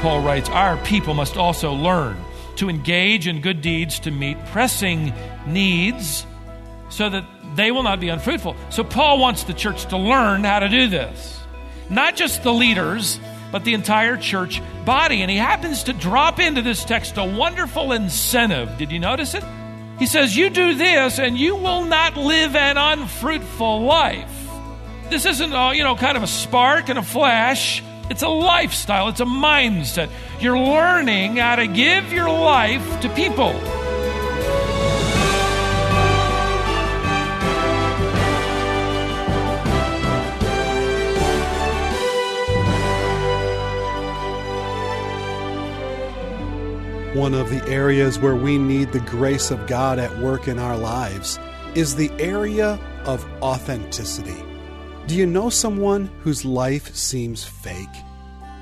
Paul writes, Our people must also learn to engage in good deeds to meet pressing needs so that they will not be unfruitful. So, Paul wants the church to learn how to do this. Not just the leaders, but the entire church body. And he happens to drop into this text a wonderful incentive. Did you notice it? He says, You do this, and you will not live an unfruitful life. This isn't, you know, kind of a spark and a flash. It's a lifestyle, it's a mindset. You're learning how to give your life to people. One of the areas where we need the grace of God at work in our lives is the area of authenticity. Do you know someone whose life seems fake?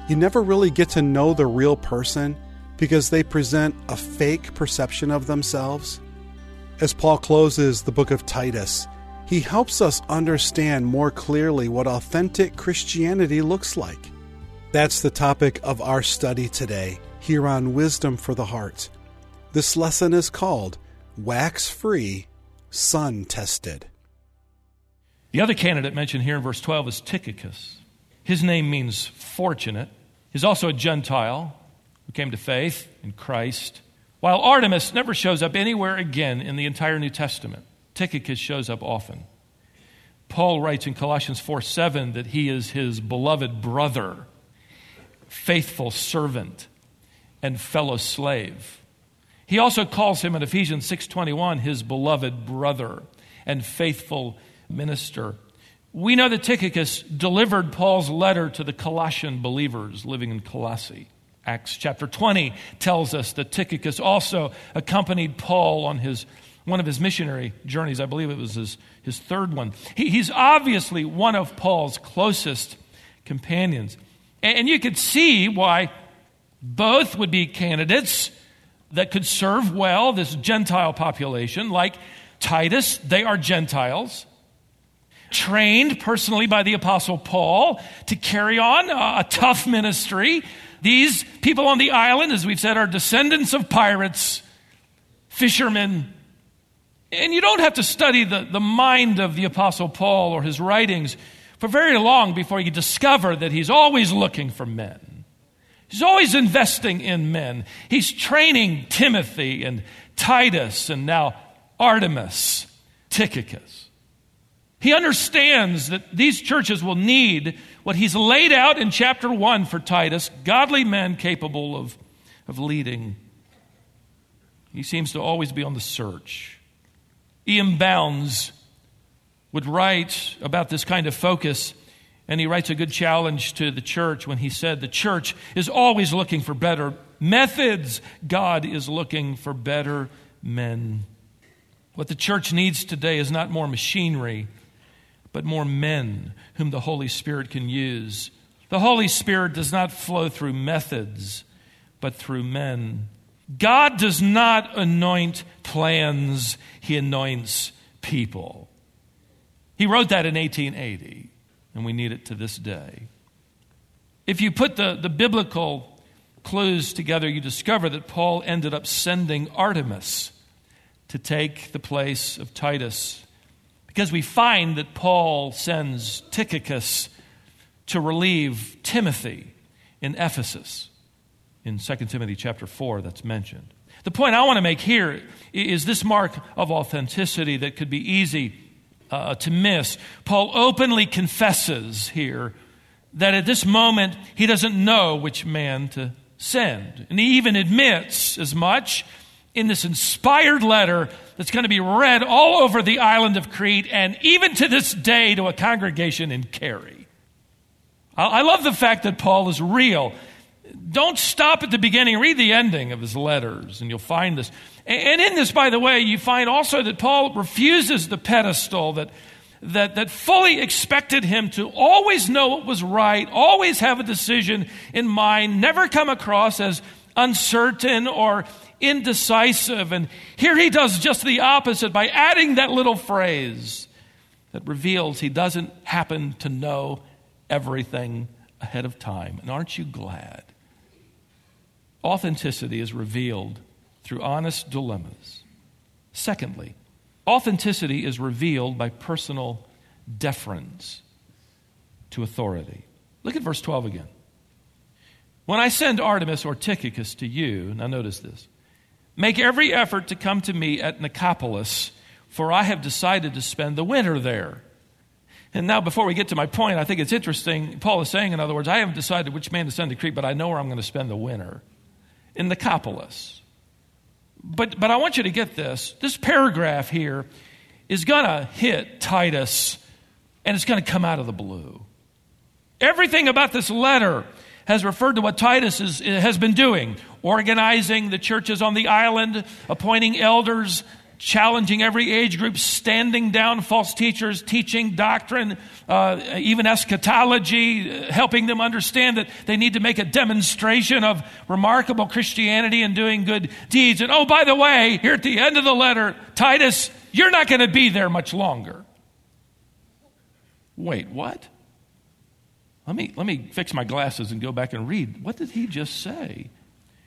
You never really get to know the real person because they present a fake perception of themselves. As Paul closes the book of Titus, he helps us understand more clearly what authentic Christianity looks like. That's the topic of our study today here on Wisdom for the Heart. This lesson is called Wax Free, Sun Tested. The other candidate mentioned here in verse 12 is Tychicus. His name means fortunate. He's also a Gentile who came to faith in Christ. While Artemas never shows up anywhere again in the entire New Testament, Tychicus shows up often. Paul writes in Colossians 4 7 that he is his beloved brother, faithful servant, and fellow slave. He also calls him in Ephesians 6:21 his beloved brother and faithful minister. We know that Tychicus delivered Paul's letter to the Colossian believers living in Colossae. Acts chapter 20 tells us that Tychicus also accompanied Paul on his, one of his missionary journeys. I believe it was his, his third one. He, he's obviously one of Paul's closest companions. And, and you could see why both would be candidates that could serve well this Gentile population, like Titus, they are Gentiles trained personally by the Apostle Paul to carry on a, tough ministry. These people on the island, as we've said, are descendants of pirates, fishermen. And you don't have to study the, the mind of the Apostle Paul or his writings for very long before you discover that he's always looking for men. He's always investing in men. He's training Timothy and Titus and now Artemas, Tychicus. He understands that these churches will need what he's laid out in chapter 1 for Titus godly men capable of, of leading. He seems to always be on the search. E.M. Bounds would write about this kind of focus, and he writes a good challenge to the church when he said, The church is always looking for better methods, God is looking for better men. What the church needs today is not more machinery but more men whom the Holy Spirit can use. The Holy Spirit does not flow through methods, but through men. God does not anoint plans, He anoints people. He wrote that in 1880, and we need it to this day. If you put the, the biblical clues together, you discover that Paul ended up sending Artemas to take the place of Titus because we find that Paul sends Tychicus to relieve Timothy in Ephesus in 2 Timothy chapter 4 that's mentioned. The point I want to make here is this mark of authenticity that could be easy uh, to miss. Paul openly confesses here that at this moment he doesn't know which man to send. And he even admits as much in this inspired letter that's going to be read all over the island of Crete and even to this day to a congregation in Cary. I love the fact that Paul is real. Don't stop at the beginning, read the ending of his letters, and you'll find this. And in this, by the way, you find also that Paul refuses the pedestal that, that, that fully expected him to always know what was right, always have a decision in mind, never come across as uncertain or indecisive. And here he does just the opposite by adding that little phrase that reveals he doesn't happen to know everything ahead of time. And aren't you glad? Authenticity is revealed through honest dilemmas. Secondly, authenticity is revealed by personal deference to authority. Look at verse 12 again. When I send Artemas or Tychicus to you, now notice this, make every effort to come to me at Nicopolis, for I have decided to spend the winter there. And now, before we get to my point, I think it's interesting. Paul is saying, in other words, I haven't decided which man to send to Crete, but I know where I'm going to spend the winter in Nicopolis. But, but I want you to get this. This paragraph here is going to hit Titus, and it's going to come out of the blue. Everything about this letter has referred to what Titus is, has been doing organizing the churches on the island, appointing elders, challenging every age group, standing down false teachers, teaching doctrine, uh, even eschatology, helping them understand that they need to make a demonstration of remarkable Christianity and doing good deeds. And oh, by the way, here at the end of the letter, Titus, you're not going to be there much longer. Wait, what? Let me, let me fix my glasses and go back and read. What did he just say?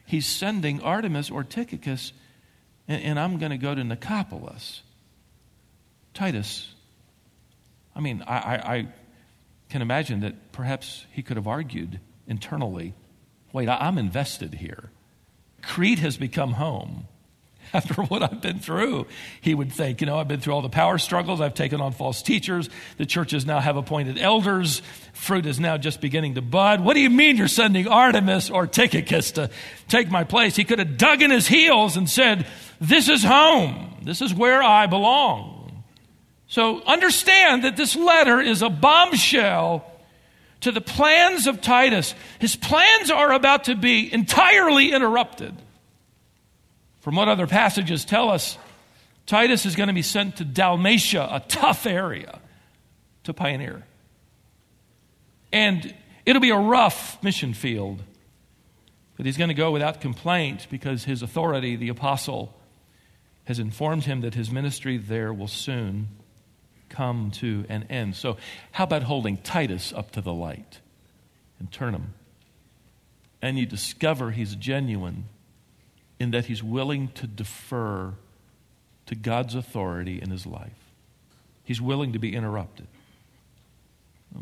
He's sending Artemas or Tychicus and, and I'm going to go to Nicopolis. Titus, I mean, I, I, I, can imagine that perhaps he could have argued internally wait, I, I'm invested here. Crete has become home after what I've been through. He would think, you know, I've been through all the power struggles. I've taken on false teachers. The churches now have appointed elders. Fruit is now just beginning to bud. What do you mean you're sending Artemas or Tychicus to take my place? He could have dug in his heels and said, This is home. This is where I belong. So understand that this letter is a bombshell to the plans of Titus. His plans are about to be entirely interrupted. From what other passages tell us, Titus is going to be sent to Dalmatia, a tough area, to pioneer. And it'll be a rough mission field. But he's going to go without complaint because his authority, the apostle, has informed him that his ministry there will soon come to an end. So, how about holding Titus up to the light and turn him? And you discover he's genuine in that he's willing to defer to God's authority in his life. He's willing to be interrupted.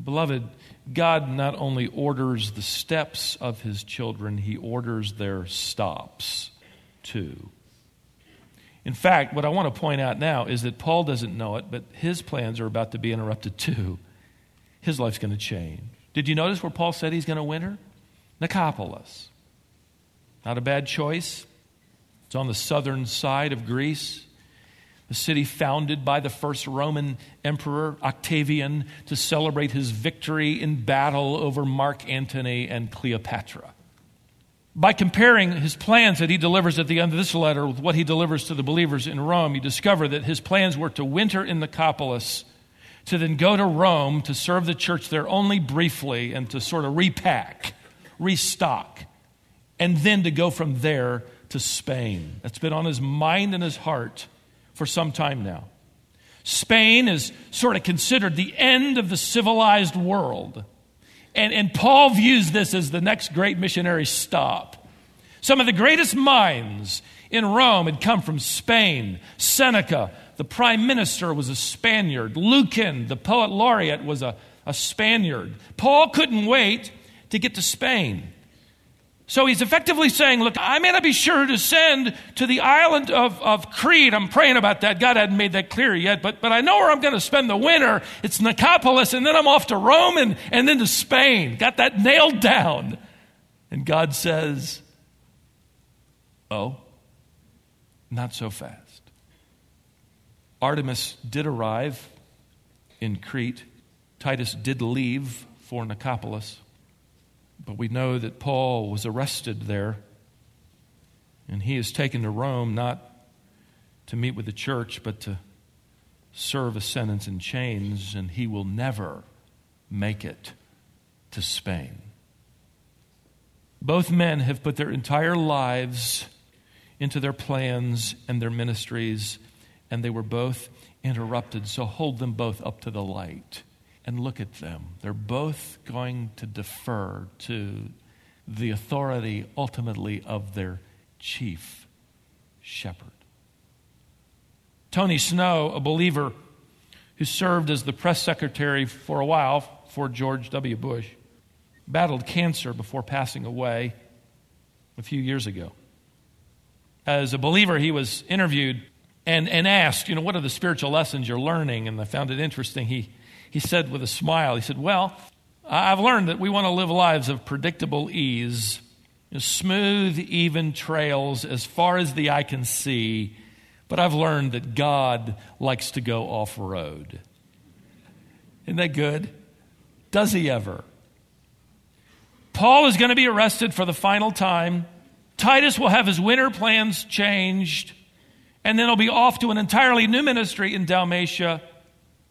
Beloved, God not only orders the steps of his children, he orders their stops too. In fact, what I want to point out now is that Paul doesn't know it, but his plans are about to be interrupted too. His life's going to change. Did you notice where Paul said he's going to winter? Nicopolis. Not a bad choice. It's on the southern side of Greece, a city founded by the first Roman emperor, Octavian, to celebrate his victory in battle over Mark Antony and Cleopatra. By comparing his plans that he delivers at the end of this letter with what he delivers to the believers in Rome, you discover that his plans were to winter in Nicopolis, to then go to Rome to serve the church there only briefly and to sort of repack, restock, and then to go from there to Spain. That's been on his mind and his heart for some time now. Spain is sort of considered the end of the civilized world. And, and Paul views this as the next great missionary stop. Some of the greatest minds in Rome had come from Spain. Seneca, the prime minister, was a Spaniard. Lucan, the poet laureate, was a, a Spaniard. Paul couldn't wait to get to Spain. So he's effectively saying, Look, I may not be sure to send to the island of, of Crete. I'm praying about that. God hadn't made that clear yet, but, but I know where I'm going to spend the winter. It's Nicopolis, and then I'm off to Rome and, and then to Spain. Got that nailed down. And God says, Oh, not so fast. Artemas did arrive in Crete. Titus did leave for Nicopolis. But we know that Paul was arrested there, and he is taken to Rome not to meet with the church, but to serve a sentence in chains, and he will never make it to Spain. Both men have put their entire lives into their plans and their ministries, and they were both interrupted, so hold them both up to the light and look at them. They're both going to defer to the authority ultimately of their chief shepherd. Tony Snow, a believer who served as the press secretary for a while for George W. Bush, battled cancer before passing away a few years ago. As a believer, he was interviewed and, and asked, you know, what are the spiritual lessons you're learning? And I found it interesting. He, he said with a smile, he said, well, I've learned that we want to live lives of predictable ease, smooth, even trails as far as the eye can see. But I've learned that God likes to go off road. Isn't that good? Does he ever? Paul is going to be arrested for the final time. Titus will have his winter plans changed, and then he'll be off to an entirely new ministry in Dalmatia.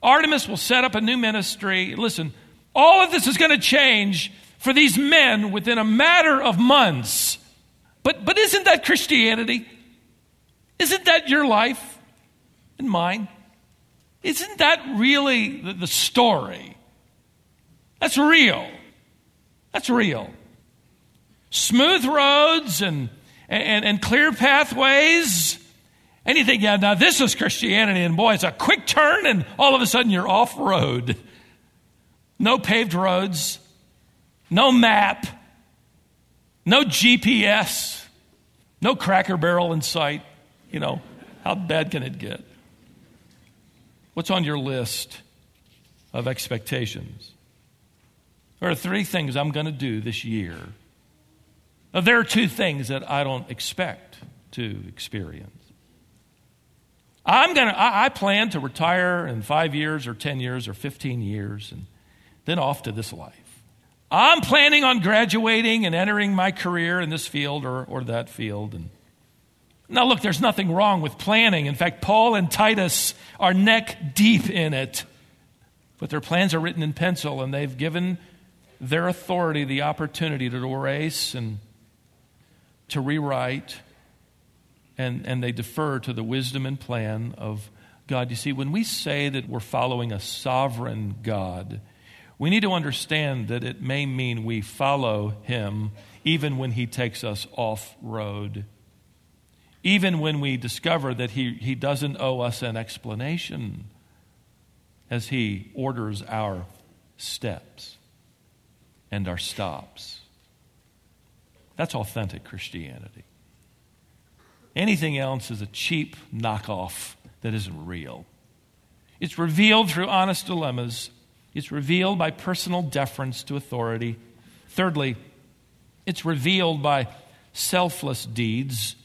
Artemas will set up a new ministry. Listen, all of this is going to change for these men within a matter of months. But, but isn't that Christianity? Isn't that your life and mine? Isn't that really the, the story? That's real. That's real. Smooth roads and, and, and clear pathways. Think, yeah, now this is Christianity, and boy, it's a quick turn, and all of a sudden you're off road. No paved roads, no map, no GPS, no cracker barrel in sight. You know, how bad can it get? What's on your list of expectations? There are three things I'm going to do this year. Now, there are two things that I don't expect to experience. I'm to, I, I plan to retire in five years or 10 years or 15 years and then off to this life. I'm planning on graduating and entering my career in this field or, or that field. And now, look, there's nothing wrong with planning. In fact, Paul and Titus are neck deep in it. But their plans are written in pencil, and they've given their authority the opportunity to erase and to rewrite, and, and they defer to the wisdom and plan of God. You see, when we say that we're following a sovereign God, we need to understand that it may mean we follow Him even when He takes us off road, even when we discover that He, he doesn't owe us an explanation as He orders our steps and our stops. That's authentic Christianity. Anything else is a cheap knockoff that isn't real. It's revealed through honest dilemmas, it's revealed by personal deference to authority. Thirdly, it's revealed by selfless deeds.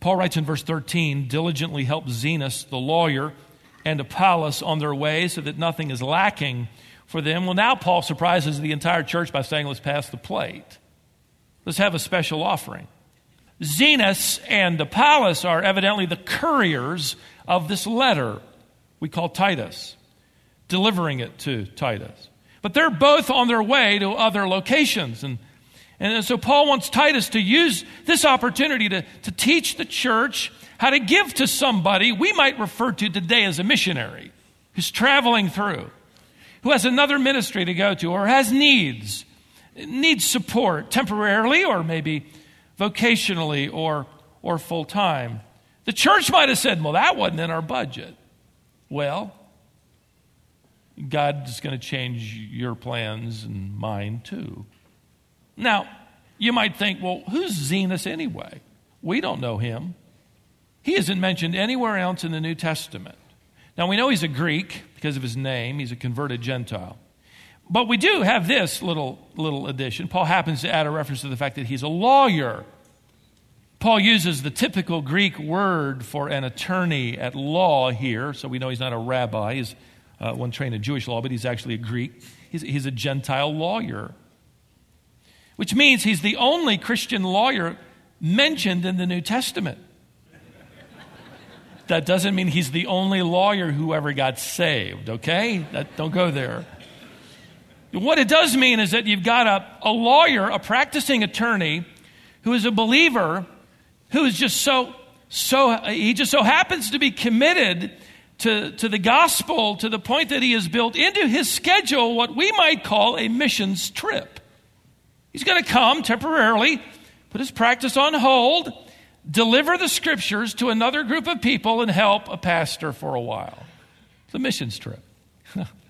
Paul writes in verse 13 diligently help Zenas, the lawyer, and Apollos on their way so that nothing is lacking for them. Well, now Paul surprises the entire church by saying, let's pass the plate. Let's have a special offering. Zenas and Apollos are evidently the couriers of this letter we call Titus, delivering it to Titus. But they're both on their way to other locations. And, and so Paul wants Titus to use this opportunity to, to teach the church how to give to somebody we might refer to today as a missionary who's traveling through who has another ministry to go to or has needs, needs support temporarily or maybe vocationally or, or full time. The church might have said, well, that wasn't in our budget. Well, God's going to change your plans and mine too. Now, you might think, well, who's Zenas anyway? We don't know him. He isn't mentioned anywhere else in the New Testament. Now, we know he's a Greek because of his name, he's a converted Gentile. But we do have this little, little addition. Paul happens to add a reference to the fact that he's a lawyer. Paul uses the typical Greek word for an attorney at law here, so we know he's not a rabbi. He's uh, one trained in Jewish law, but he's actually a Greek. He's, he's a Gentile lawyer, which means he's the only Christian lawyer mentioned in the New Testament that doesn't mean he's the only lawyer who ever got saved, okay? That, don't go there. What it does mean is that you've got a, a lawyer, a practicing attorney, who is a believer, who is just so, so, he just so happens to be committed to, to the gospel to the point that he has built into his schedule what we might call a missions trip. He's going to come temporarily, put his practice on hold, deliver the scriptures to another group of people, and help a pastor for a while. It's a missions trip.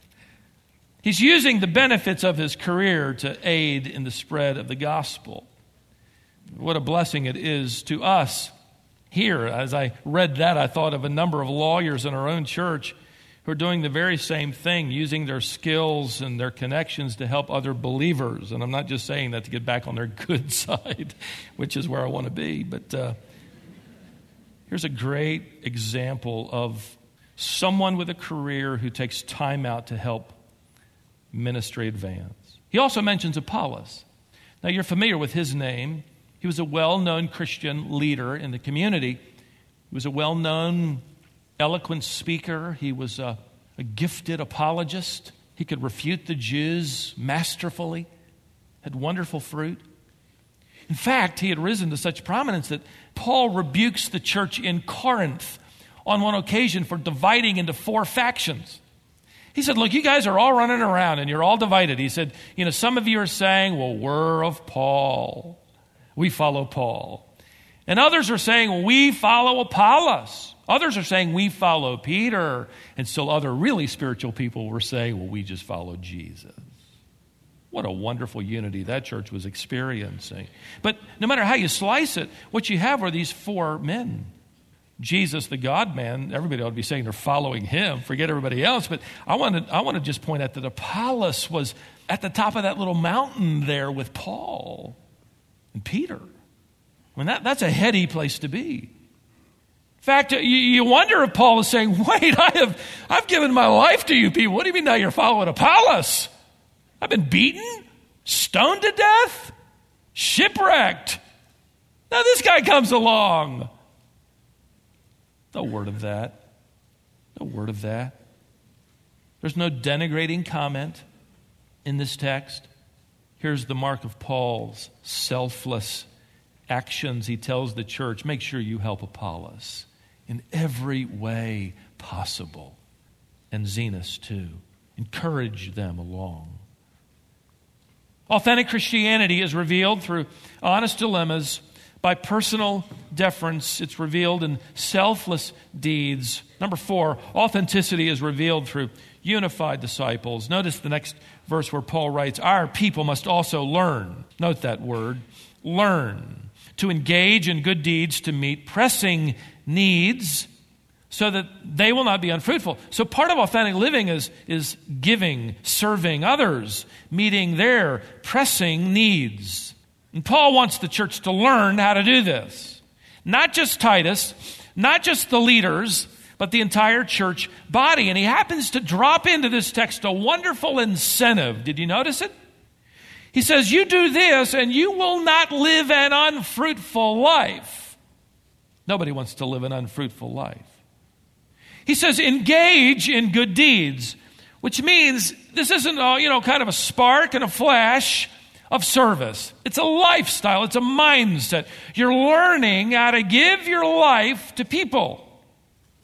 He's using the benefits of his career to aid in the spread of the gospel. What a blessing it is to us here. As I read that, I thought of a number of lawyers in our own church who are doing the very same thing, using their skills and their connections to help other believers. And I'm not just saying that to get back on their good side, which is where I want to be, but uh, here's a great example of someone with a career who takes time out to help ministry advance. He also mentions Apollos. Now, you're familiar with his name. He was a well known Christian leader in the community. He was a well known, eloquent speaker. He was a, a gifted apologist. He could refute the Jews masterfully, had wonderful fruit. In fact, he had risen to such prominence that Paul rebukes the church in Corinth on one occasion for dividing into four factions. He said, Look, you guys are all running around and you're all divided. He said, You know, some of you are saying, Well, we're of Paul we follow Paul. And others are saying, we follow Apollos. Others are saying, we follow Peter. And still other really spiritual people were saying, well, we just follow Jesus. What a wonderful unity that church was experiencing. But no matter how you slice it, what you have are these four men. Jesus, the God man, everybody ought to be saying they're following him. Forget everybody else. But I want to, I want to just point out that Apollos was at the top of that little mountain there with Paul and Peter. I mean, that, that's a heady place to be. In fact, you, you wonder if Paul is saying, wait, I have, I've given my life to you people. What do you mean now you're following Apollos? I've been beaten, stoned to death, shipwrecked. Now this guy comes along. No word of that. No word of that. There's no denigrating comment in this text. Here's the mark of Paul's selfless actions. He tells the church make sure you help Apollos in every way possible, and Zenas too. Encourage them along. Authentic Christianity is revealed through honest dilemmas by personal deference. It's revealed in selfless deeds. Number four, authenticity is revealed through unified disciples. Notice the next verse where Paul writes, Our people must also learn. Note that word learn. To engage in good deeds to meet pressing needs so that they will not be unfruitful. So part of authentic living is, is giving, serving others, meeting their pressing needs. And Paul wants the church to learn how to do this. Not just Titus, not just the leaders, but the entire church body. And he happens to drop into this text a wonderful incentive. Did you notice it? He says, You do this and you will not live an unfruitful life. Nobody wants to live an unfruitful life. He says, Engage in good deeds, which means this isn't, a, you know, kind of a spark and a flash of service. It's a lifestyle, it's a mindset. You're learning how to give your life to people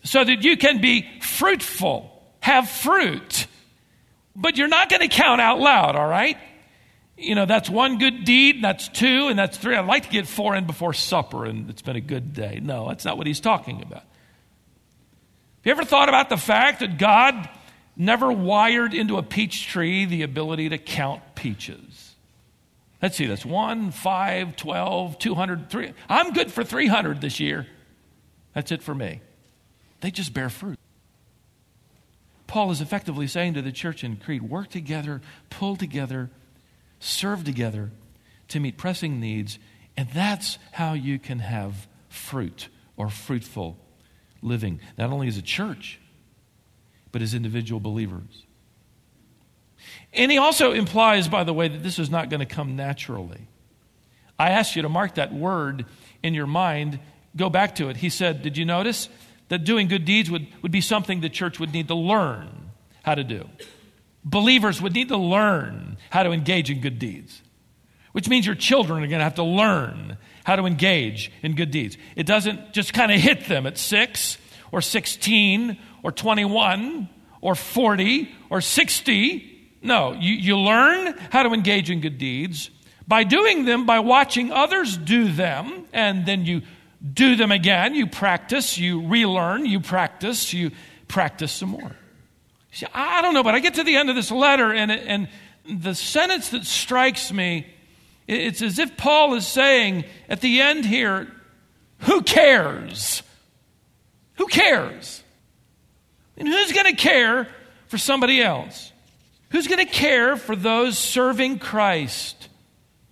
so that you can be fruitful, have fruit. But you're not going to count out loud, all right? You know, that's one good deed, that's two, and that's three. I'd like to get four in before supper, and it's been a good day. No, that's not what he's talking about. Have you ever thought about the fact that God never wired into a peach tree the ability to count peaches? Let's see, that's 1, 5, 12, 200, 3. I'm good for 300 this year. That's it for me. They just bear fruit. Paul is effectively saying to the church in Crete work together, pull together, serve together to meet pressing needs, and that's how you can have fruit or fruitful living, not only as a church, but as individual believers. And he also implies, by the way, that this is not going to come naturally. I asked you to mark that word in your mind. Go back to it. He said, Did you notice? that doing good deeds would, would be something the church would need to learn how to do. Believers would need to learn how to engage in good deeds, which means your children are going to have to learn how to engage in good deeds. It doesn't just kind of hit them at six or 16 or 21 or 40 or 60. No, you, you learn how to engage in good deeds by doing them, by watching others do them, and then you do them again. You practice, you relearn, you practice, you practice some more. See, I don't know, but I get to the end of this letter, and, and the sentence that strikes me, it's as if Paul is saying at the end here, who cares? Who cares? And who's going to care for somebody else? Who's going to care for those serving Christ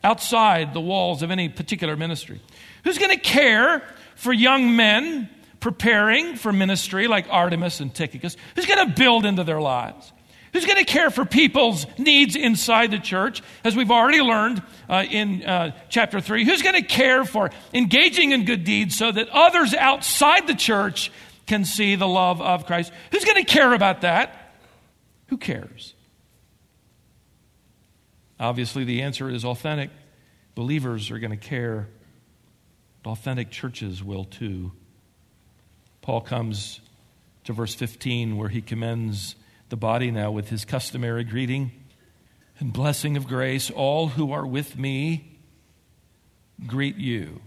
outside the walls of any particular ministry? Who's going to care for young men preparing for ministry like Artemas and Tychicus? Who's going to build into their lives? Who's going to care for people's needs inside the church, as we've already learned uh, in uh, chapter 3? Who's going to care for engaging in good deeds so that others outside the church can see the love of Christ. Who's going to care about that? Who cares? Obviously, the answer is authentic. Believers are going to care. Authentic churches will too. Paul comes to verse 15 where he commends the body now with his customary greeting and blessing of grace. All who are with me greet you.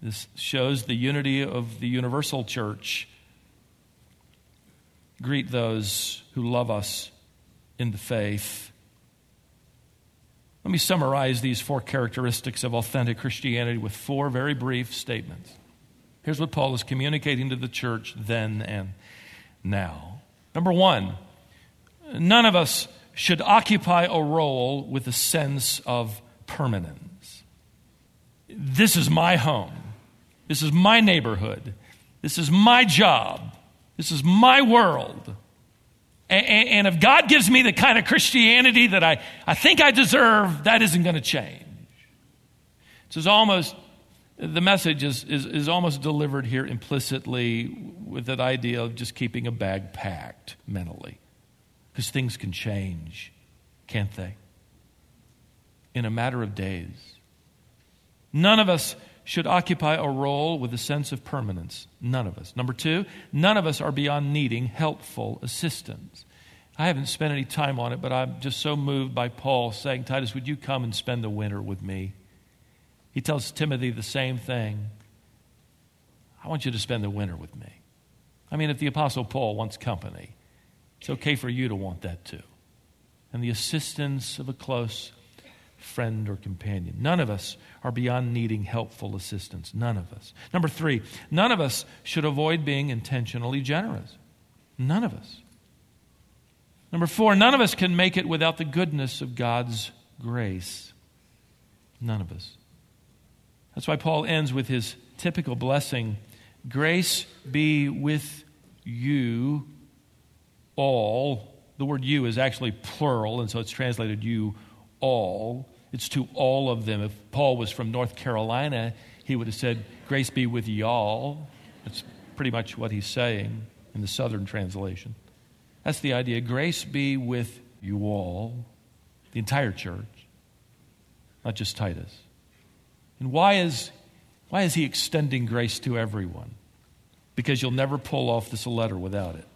This shows the unity of the universal church greet those who love us in the faith. Let me summarize these four characteristics of authentic Christianity with four very brief statements. Here's what Paul is communicating to the church then and now. Number one, none of us should occupy a role with a sense of permanence. This is my home. This is my neighborhood. This is my job. This is my world. And, and, if God gives me the kind of Christianity that I, I think I deserve, that isn't going to change. This is almost, the message is, is, is almost delivered here implicitly with that idea of just keeping a bag packed mentally. Because things can change, can't they? In a matter of days. None of us should occupy a role with a sense of permanence. None of us. Number two, none of us are beyond needing helpful assistance. I haven't spent any time on it, but I'm just so moved by Paul saying, Titus, would you come and spend the winter with me? He tells Timothy the same thing. I want you to spend the winter with me. I mean, if the Apostle Paul wants company, it's okay for you to want that too. And the assistance of a close friend or companion. None of us are beyond needing helpful assistance. None of us. Number three, none of us should avoid being intentionally generous. None of us. Number four, none of us can make it without the goodness of God's grace. None of us. That's why Paul ends with his typical blessing Grace be with you all. The word you is actually plural, and so it's translated you all. It's to all of them. If Paul was from North Carolina, he would have said, Grace be with y'all. That's pretty much what he's saying in the southern translation. That's the idea. Grace be with you all, the entire church, not just Titus. And why is, why is he extending grace to everyone? Because you'll never pull off this letter without it.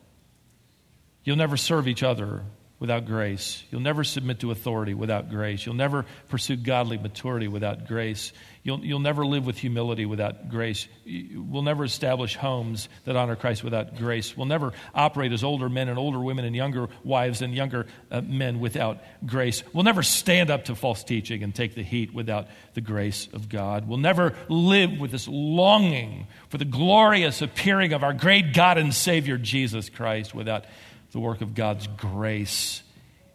You'll never serve each other without grace. You'll never submit to authority without grace. You'll never pursue godly maturity without grace. You'll, you'll never live with humility without grace. We'll never establish homes that honor Christ without grace. We'll never operate as older men and older women and younger wives and younger uh, men without grace. We'll never stand up to false teaching and take the heat without the grace of God. We'll never live with this longing for the glorious appearing of our great God and Savior Jesus Christ without the work of God's grace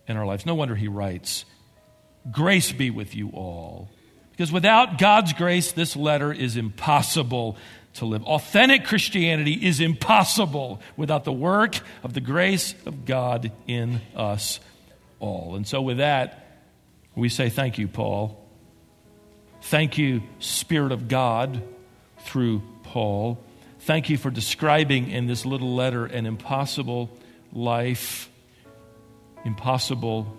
in our lives. No wonder he writes, Grace be with you all. Because without God's grace, this letter is impossible to live. Authentic Christianity is impossible without the work of the grace of God in us all. And so, with that, we say thank you, Paul. Thank you, Spirit of God, through Paul. Thank you for describing in this little letter an impossible life impossible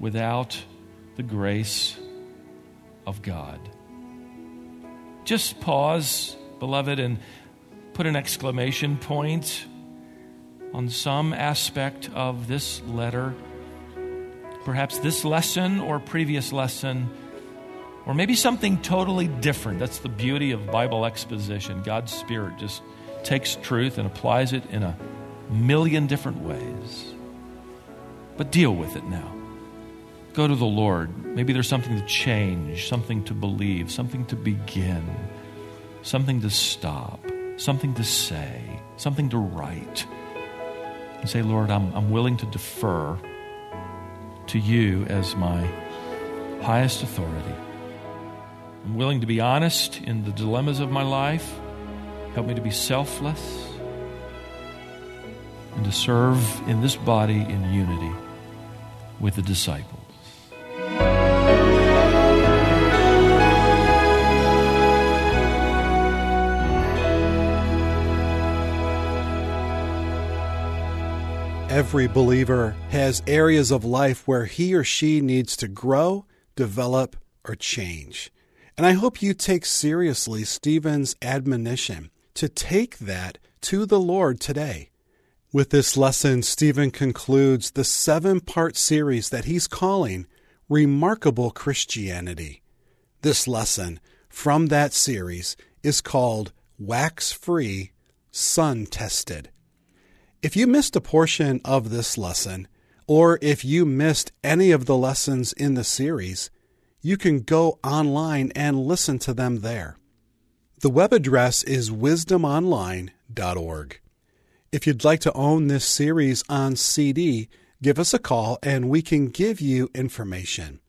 without the grace of God. Just pause, beloved, and put an exclamation point on some aspect of this letter, perhaps this lesson or previous lesson, or maybe something totally different. That's the beauty of Bible exposition. God's Spirit just takes truth and applies it in a million different ways. But deal with it now. Go to the Lord. Maybe there's something to change, something to believe, something to begin, something to stop, something to say, something to write. And say, Lord, I'm, I'm willing to defer to you as my highest authority. I'm willing to be honest in the dilemmas of my life. Help me to be selfless and to serve in this body in unity with the disciples. Every believer has areas of life where he or she needs to grow, develop, or change. And I hope you take seriously Stephen's admonition to take that to the Lord today. With this lesson, Stephen concludes the seven part series that he's calling Remarkable Christianity. This lesson from that series is called Wax Free, Sun Tested. If you missed a portion of this lesson, or if you missed any of the lessons in the series, you can go online and listen to them there. The web address is wisdomonline.org. If you'd like to own this series on CD, give us a call and we can give you information.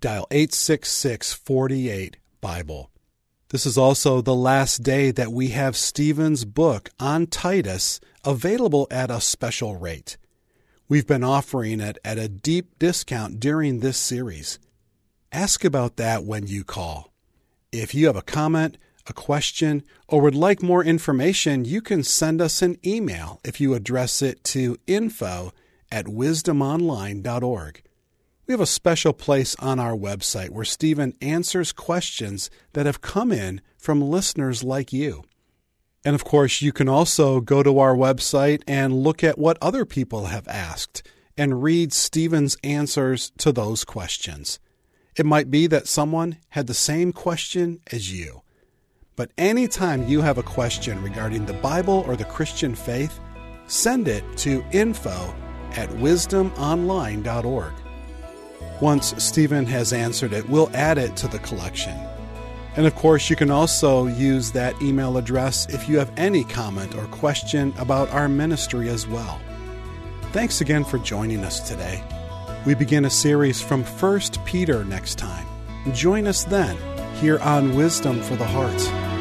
Dial 866 48 Bible. This is also the last day that we have Stephen's book on Titus available at a special rate. We've been offering it at a deep discount during this series. Ask about that when you call. If you have a comment, a question, or would like more information, you can send us an email if you address it to info at wisdomonline.org. We have a special place on our website where Stephen answers questions that have come in from listeners like you. And of course, you can also go to our website and look at what other people have asked and read Stephen's answers to those questions. It might be that someone had the same question as you. But anytime you have a question regarding the Bible or the Christian faith, send it to info at wisdomonline.org. Once Stephen has answered it, we'll add it to the collection. And of course, you can also use that email address if you have any comment or question about our ministry as well. Thanks again for joining us today. We begin a series from 1 Peter next time. Join us then here on Wisdom for the Heart.